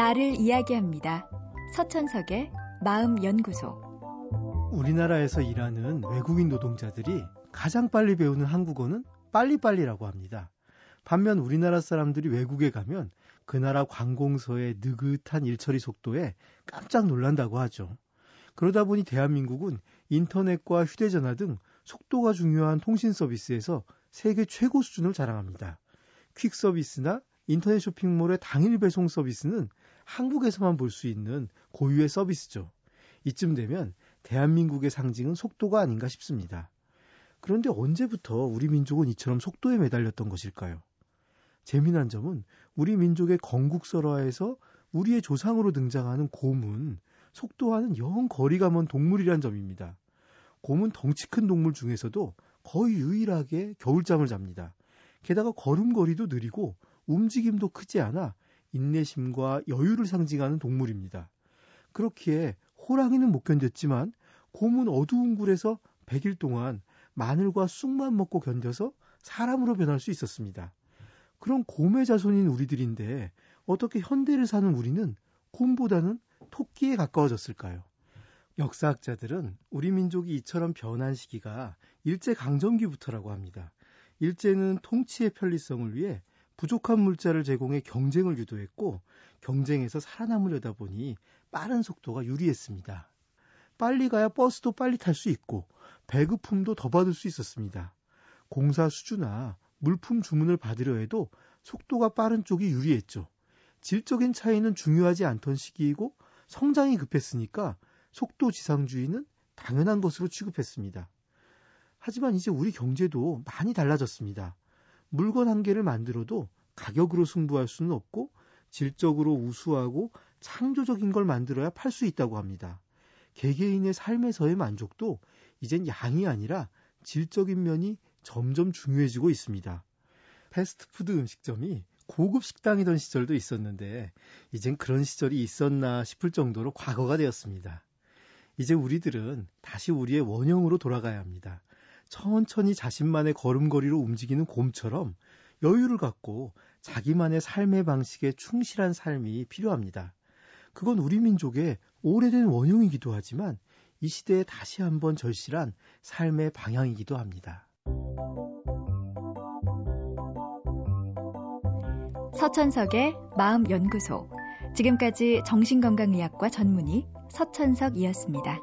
나를 이야기합니다. 서천석의 마음연구소. 우리나라에서 일하는 외국인 노동자들이 가장 빨리 배우는 한국어는 빨리빨리라고 합니다. 반면 우리나라 사람들이 외국에 가면 그 나라 관공서의 느긋한 일처리 속도에 깜짝 놀란다고 하죠. 그러다 보니 대한민국은 인터넷과 휴대전화 등 속도가 중요한 통신 서비스에서 세계 최고 수준을 자랑합니다. 퀵 서비스나 인터넷 쇼핑몰의 당일 배송 서비스는 한국에서만 볼 수 있는 고유의 서비스죠. 이쯤 되면 대한민국의 상징은 속도가 아닌가 싶습니다. 그런데 언제부터 우리 민족은 이처럼 속도에 매달렸던 것일까요? 재미난 점은 우리 민족의 건국설화에서 우리의 조상으로 등장하는 곰은 속도와는 영 거리가 먼 동물이란 점입니다. 곰은 덩치 큰 동물 중에서도 거의 유일하게 겨울잠을 잡니다. 게다가 걸음걸이도 느리고 움직임도 크지 않아 인내심과 여유를 상징하는 동물입니다. 그렇기에 호랑이는 못 견뎠지만 곰은 어두운 굴에서 100일 동안 마늘과 쑥만 먹고 견뎌서 사람으로 변할 수 있었습니다. 그런 곰의 자손인 우리들인데 어떻게 현대를 사는 우리는 곰보다는 토끼에 가까워졌을까요? 역사학자들은 우리 민족이 이처럼 변한 시기가 일제강점기부터라고 합니다. 일제는 통치의 편리성을 위해 부족한 물자를 제공해 경쟁을 유도했고 경쟁에서 살아남으려다 보니 빠른 속도가 유리했습니다. 빨리 가야 버스도 빨리 탈 수 있고 배급품도 더 받을 수 있었습니다. 공사 수주나 물품 주문을 받으려 해도 속도가 빠른 쪽이 유리했죠. 질적인 차이는 중요하지 않던 시기이고 성장이 급했으니까 속도 지상주의는 당연한 것으로 취급했습니다. 하지만 이제 우리 경제도 많이 달라졌습니다. 물건 한 개를 만들어도 가격으로 승부할 수는 없고 질적으로 우수하고 창조적인 걸 만들어야 팔 수 있다고 합니다. 개개인의 삶에서의 만족도 이젠 양이 아니라 질적인 면이 점점 중요해지고 있습니다. 패스트푸드 음식점이 고급 식당이던 시절도 있었는데 이젠 그런 시절이 있었나 싶을 정도로 과거가 되었습니다. 이제 우리들은 다시 우리의 원형으로 돌아가야 합니다. 천천히 자신만의 걸음걸이로 움직이는 곰처럼 여유를 갖고 자기만의 삶의 방식에 충실한 삶이 필요합니다. 그건 우리 민족의 오래된 원흉이기도 하지만 이 시대에 다시 한번 절실한 삶의 방향이기도 합니다. 서천석의 마음연구소. 지금까지 정신건강의학과 전문의 서천석이었습니다.